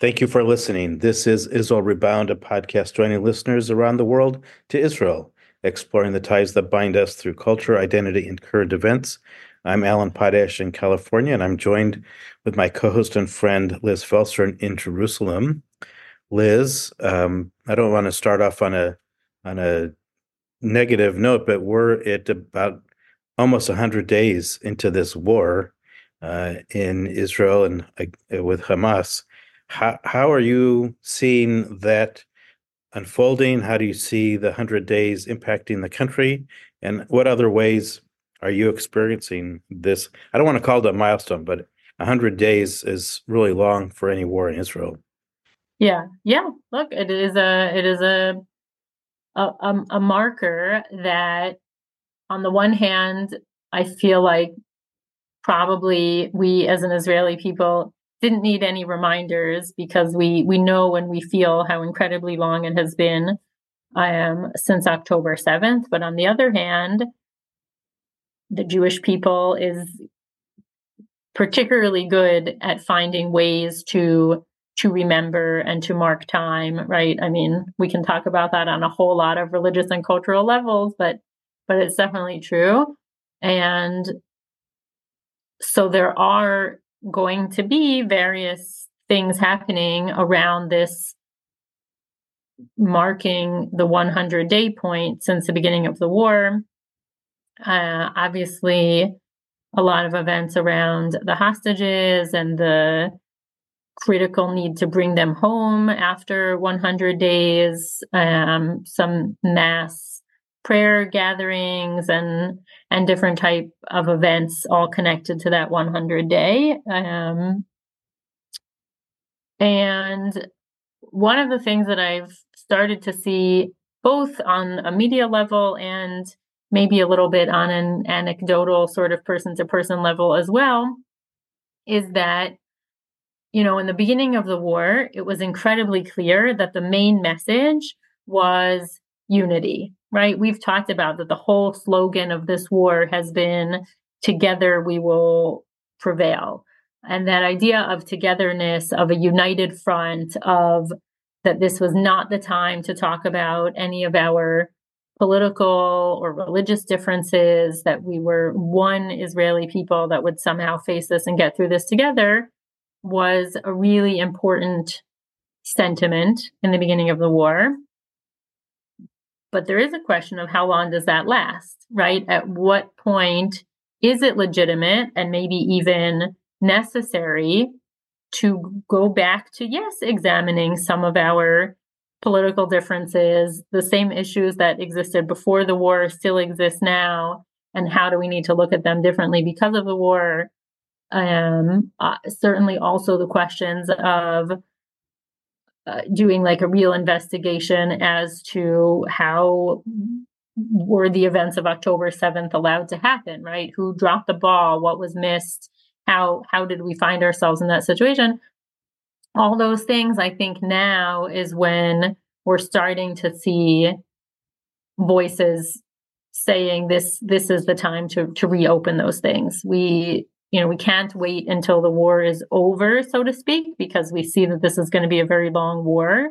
Thank you for listening. This is Israel Rebound, a podcast joining listeners around the world to Israel, exploring the ties that bind us through culture, identity, and current events. I'm Alan Potash in California, and I'm joined with my co-host and friend Liz Felser in Jerusalem. Liz, um, I don't want to start off on a on a negative note, but we're at about almost 100 days into this war uh, in Israel and uh, with Hamas. How, how are you seeing that unfolding? How do you see the 100 days impacting the country? And what other ways are you experiencing this? I don't want to call it a milestone, but 100 days is really long for any war in Israel. Yeah, yeah. Look, it is a it is a a, um, a marker that, on the one hand, I feel like probably we as an Israeli people didn't need any reminders because we we know when we feel how incredibly long it has been um, since October 7th. But on the other hand, the Jewish people is particularly good at finding ways to to remember and to mark time right i mean we can talk about that on a whole lot of religious and cultural levels but but it's definitely true and so there are going to be various things happening around this marking the 100 day point since the beginning of the war. Uh, obviously a lot of events around the hostages and the critical need to bring them home after 100 days, um, some mass prayer gatherings and and different type of events all connected to that 100 day um, and one of the things that i've started to see both on a media level and maybe a little bit on an anecdotal sort of person to person level as well is that you know, in the beginning of the war, it was incredibly clear that the main message was unity, right? We've talked about that the whole slogan of this war has been together we will prevail. And that idea of togetherness, of a united front, of that this was not the time to talk about any of our political or religious differences, that we were one Israeli people that would somehow face this and get through this together was a really important sentiment in the beginning of the war. But there is a question of how long does that last, right? At what point is it legitimate and maybe even necessary to go back to, yes, examining some of our political differences, the same issues that existed before the war still exist now, and how do we need to look at them differently because of the war? um, uh, certainly also the questions of uh, doing like a real investigation as to how were the events of October 7th allowed to happen, right? Who dropped the ball? What was missed? How how did we find ourselves in that situation? All those things I think now is when we're starting to see voices saying this this is the time to to reopen those things. We you know, we can't wait until the war is over, so to speak, because we see that this is going to be a very long war.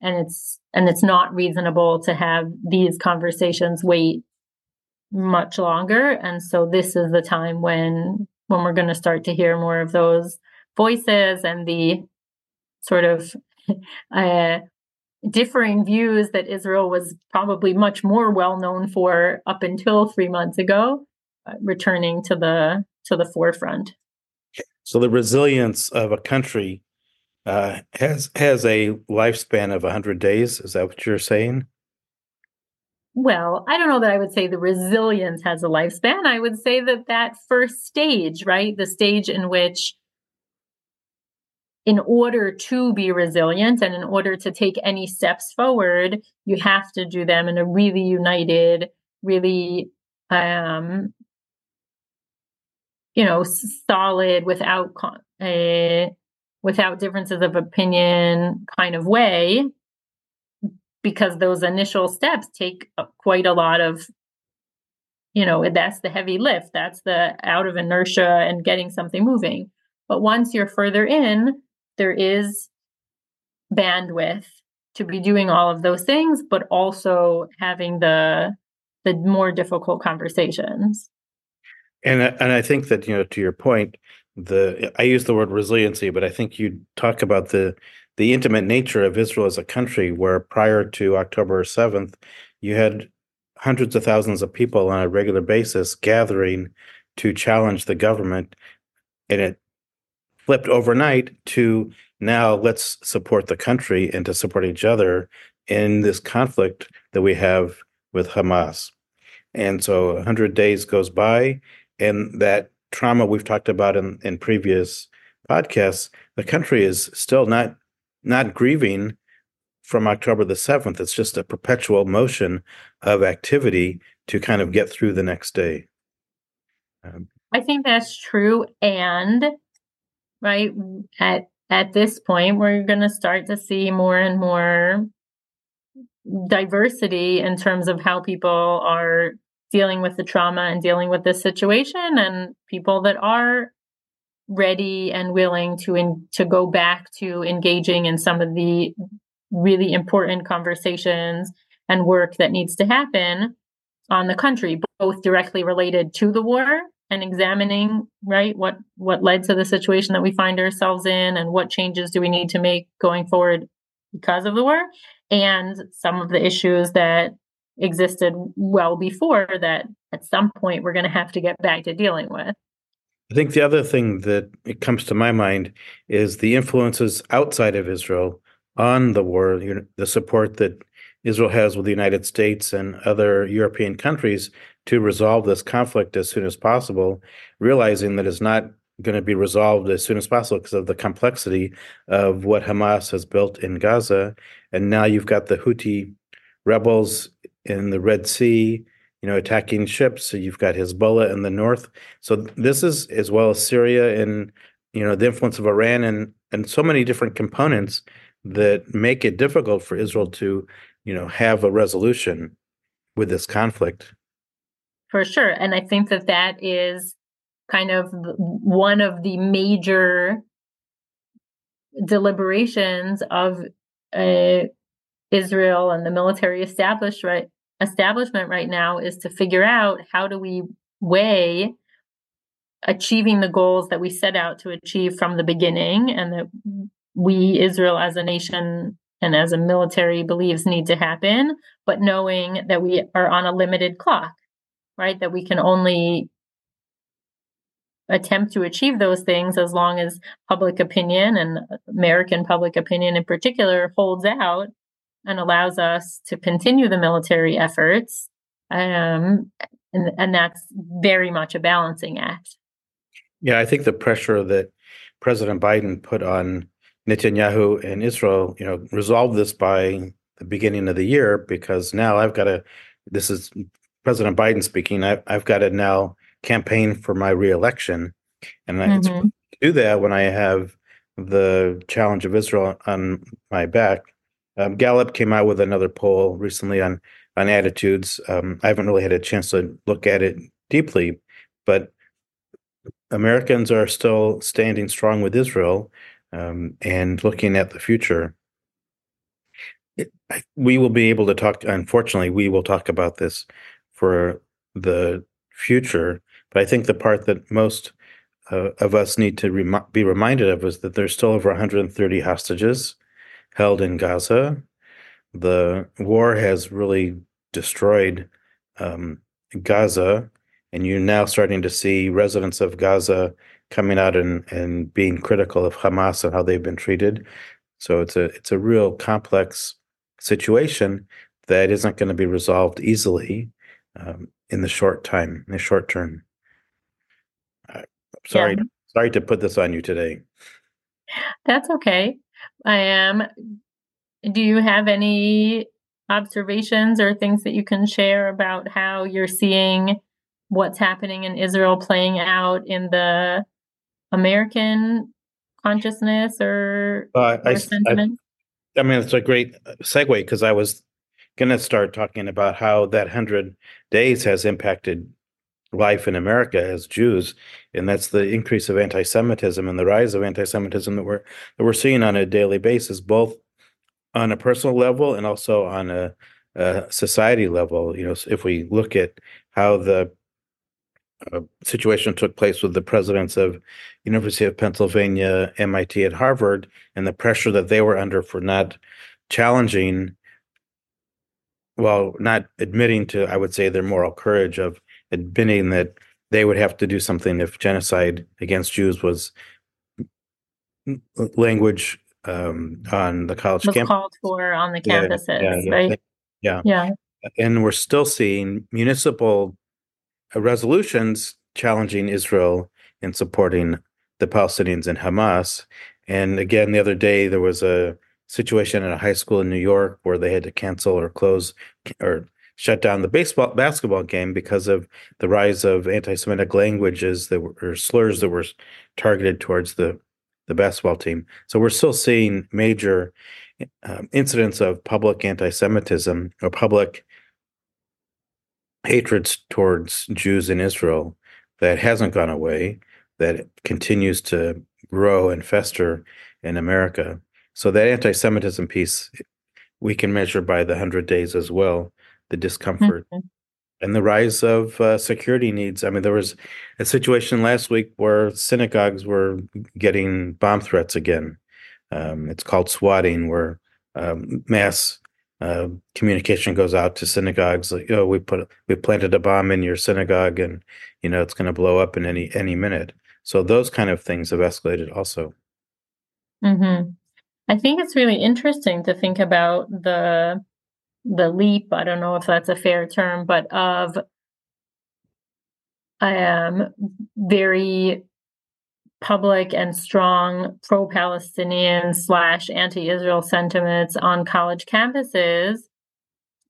And it's and it's not reasonable to have these conversations wait much longer. And so this is the time when when we're going to start to hear more of those voices and the sort of uh, differing views that Israel was probably much more well known for up until three months ago, uh, returning to the to the forefront. So the resilience of a country uh, has has a lifespan of 100 days. Is that what you're saying? Well, I don't know that I would say the resilience has a lifespan. I would say that that first stage, right, the stage in which in order to be resilient and in order to take any steps forward, you have to do them in a really united, really um, you know solid without a without differences of opinion kind of way because those initial steps take quite a lot of you know that's the heavy lift that's the out of inertia and getting something moving but once you're further in there is bandwidth to be doing all of those things, but also having the the more difficult conversations. And and I think that you know to your point, the I use the word resiliency, but I think you talk about the the intimate nature of Israel as a country, where prior to October seventh, you had hundreds of thousands of people on a regular basis gathering to challenge the government, and it flipped overnight to now let's support the country and to support each other in this conflict that we have with Hamas. And so 100 days goes by, and that trauma we've talked about in, in previous podcasts, the country is still not not grieving from October the 7th. It's just a perpetual motion of activity to kind of get through the next day. Um, I think that's true. And right at at this point, we're going to start to see more and more diversity in terms of how people are dealing with the trauma and dealing with this situation and people that are ready and willing to in, to go back to engaging in some of the really important conversations and work that needs to happen on the country both directly related to the war and examining right what what led to the situation that we find ourselves in and what changes do we need to make going forward because of the war and some of the issues that existed well before that at some point we're going to have to get back to dealing with i think the other thing that it comes to my mind is the influences outside of israel on the war the support that israel has with the united states and other european countries to resolve this conflict as soon as possible, realizing that it's not going to be resolved as soon as possible because of the complexity of what Hamas has built in Gaza. And now you've got the Houthi rebels in the Red Sea, you know, attacking ships. So you've got Hezbollah in the north. So this is as well as Syria and you know the influence of Iran and and so many different components that make it difficult for Israel to you know have a resolution with this conflict for sure. And I think that that is kind of one of the major deliberations of uh, Israel and the military established right, establishment right now is to figure out how do we weigh achieving the goals that we set out to achieve from the beginning and that we Israel as a nation and as a military believes need to happen but knowing that we are on a limited clock right? That we can only attempt to achieve those things as long as public opinion and American public opinion in particular holds out and allows us to continue the military efforts. Um, and, and that's very much a balancing act. Yeah, I think the pressure that President Biden put on Netanyahu and Israel, you know, resolved this by the beginning of the year because now I've got to. This is President Biden speaking, I, I've got to now campaign for my reelection, and mm-hmm. I do that when I have the challenge of Israel on my back. Um, Gallup came out with another poll recently on on attitudes. Um, I haven't really had a chance to look at it deeply, but Americans are still standing strong with Israel um, and looking at the future. We will be able to talk. Unfortunately, we will talk about this for the future. But I think the part that most uh, of us need to be reminded of is that there's still over 130 hostages held in Gaza. The war has really destroyed um, Gaza, and you're now starting to see residents of Gaza coming out and, and being critical of Hamas and how they've been treated. So it's a it's a real complex situation that isn't going to be resolved easily um, in the short time, in the short term. Uh, sorry, yeah. sorry to put this on you today. That's okay. I am. Do you have any observations or things that you can share about how you're seeing what's happening in Israel playing out in the American consciousness or, uh, or I, sentiment? I, I, mean, it's a great segue because I was going to start talking about how that 100 days has impacted life in America as Jews, and that's the increase of anti-Semitism and the rise of anti-Semitism that we're that we're seeing on a daily basis, both on a personal level and also on a, a society level. You know, if we look at how the uh, situation took place with the presidents of University of Pennsylvania, MIT, and Harvard, and the pressure that they were under for not challenging, well, not admitting to, I would say, their moral courage of admitting that they would have to do something if genocide against Jews was language um, on the college was campus. called for on the campuses, yeah, yeah, right? Yeah. Yeah. And we're still seeing municipal uh, resolutions challenging Israel and supporting the Palestinians and Hamas. And again, the other day, there was a situation at a high school in New York where they had to cancel or close or shut down the baseball basketball game because of the rise of anti-Semitic languages that were or slurs that were targeted towards the the basketball team. So we're still seeing major um, incidents of public anti-Semitism or public hatred towards Jews in Israel that hasn't gone away, that continues to grow and fester in America. So that anti-Semitism piece we can measure by the hundred days as well, the discomfort Mhm. and the rise of uh, security needs. I mean, there was a situation last week where synagogues were getting bomb threats again. Um, it's called swatting, where um, mass uh, communication goes out to synagogues. Like, oh, we put we planted a bomb in your synagogue, and you know it's going to blow up in any any minute. So those kind of things have escalated also. hmm I think it's really interesting to think about the the leap. I don't know if that's a fair term, but of um, very public and strong pro-Palestinian slash anti-Israel sentiments on college campuses,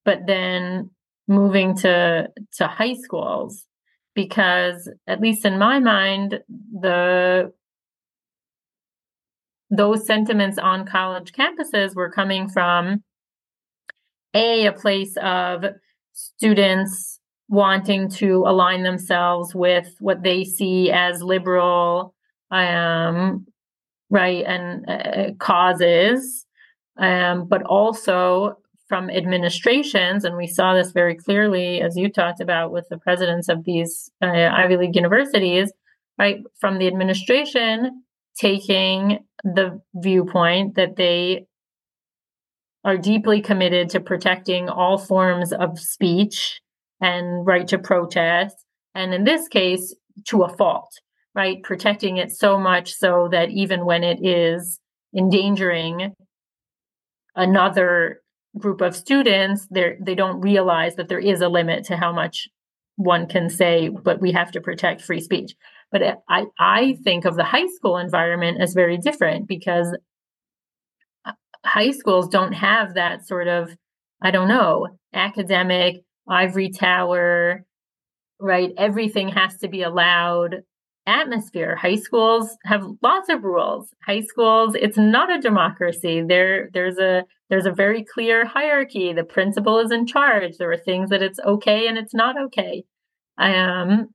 but then moving to to high schools because at least in my mind the those sentiments on college campuses were coming from a a place of students wanting to align themselves with what they see as liberal um right and uh, causes. Um but also from administrations and we saw this very clearly as you talked about with the presidents of these uh, Ivy League universities right from the administration taking the viewpoint that they are deeply committed to protecting all forms of speech and right to protest. And in this case, to a fault, right? Protecting it so much so that even when it is endangering another group of students, they don't realize that there is a limit to how much one can say, but we have to protect free speech. But I, I think of the high school environment as very different because high schools don't have that sort of, I don't know, academic ivory tower, right? Everything has to be allowed atmosphere. High schools have lots of rules. High schools, it's not a democracy. There, there's a there's a very clear hierarchy. The principal is in charge. There are things that it's okay and it's not okay. Um,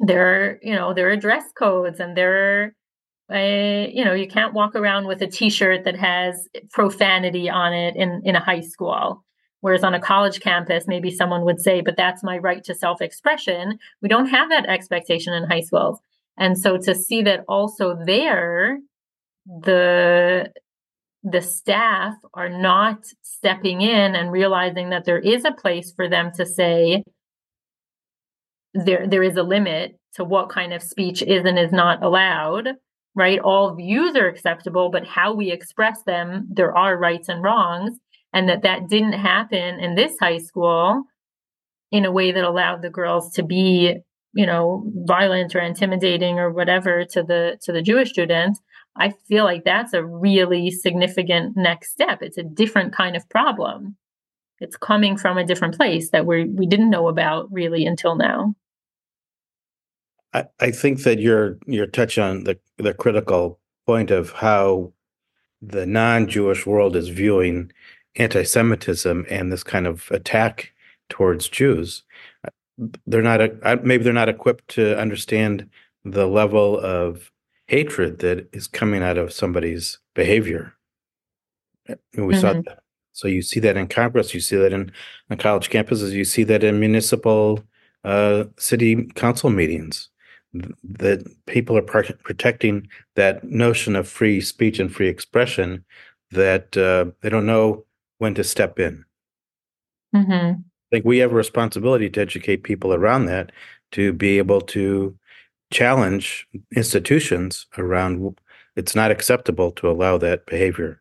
there are, you know, there are dress codes and there are you know, you can't walk around with a T-shirt that has profanity on it in in a high school. Whereas on a college campus, maybe someone would say, "But that's my right to self-expression." We don't have that expectation in high schools, and so to see that also there, the the staff are not stepping in and realizing that there is a place for them to say there there is a limit to what kind of speech is and is not allowed right? All views are acceptable but how we express them there are rights and wrongs and that that didn't happen in this high school in a way that allowed the girls to be you know violent or intimidating or whatever to the to the jewish students i feel like that's a really significant next step. It's a different kind of problem. It's coming from a different place that we we didn't know about really until now I, I think that you're you're touching on the the critical point of how the non-Jewish world is viewing anti-Semitism and this kind of attack towards Jews. They're not a, maybe they're not equipped to understand the level of hatred that is coming out of somebody's behavior. We saw that. So you see that in Congress, you see that in, on college campuses, you see that in municipal uh, city council meetings. Th- That people are protecting that notion of free speech and free expression that uh, they don't know when to step in. hmm I think we have a responsibility to educate people around that to be able to challenge institutions around it's not acceptable to allow that behavior.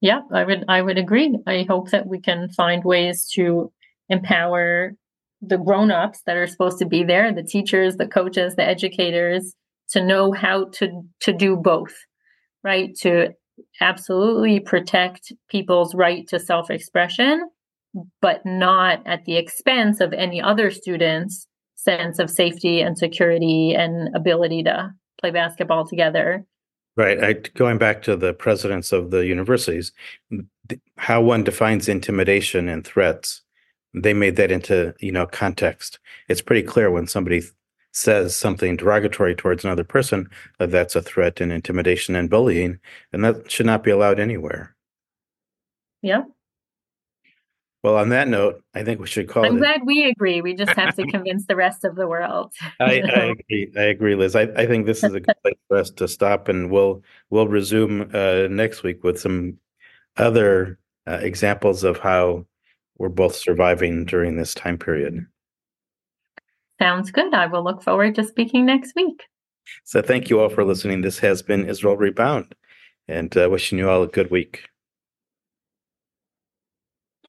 Yeah, I would I would agree. I hope that we can find ways to empower the grown-ups that are supposed to be there, the teachers, the coaches, the educators to know how to to do both, right? To absolutely protect people's right to self-expression, but not at the expense of any other students' sense of safety and security and ability to play basketball together. Right. I, going back to the presidents of the universities, how one defines intimidation and threats, they made that into, you know, context. It's pretty clear when somebody says something derogatory towards another person that that's a threat and intimidation and bullying, and that should not be allowed anywhere. Yeah. Well, on that note, I think we should call I'm it. glad we agree. We just have to convince the rest of the world. I, I agree. I agree, Liz. I, I think this is a good place for us to stop, and we'll we'll resume uh, next week with some other uh, examples of how we're both surviving during this time period. Sounds good. I will look forward to speaking next week. So, thank you all for listening. This has been Israel Rebound, and uh, wishing you all a good week.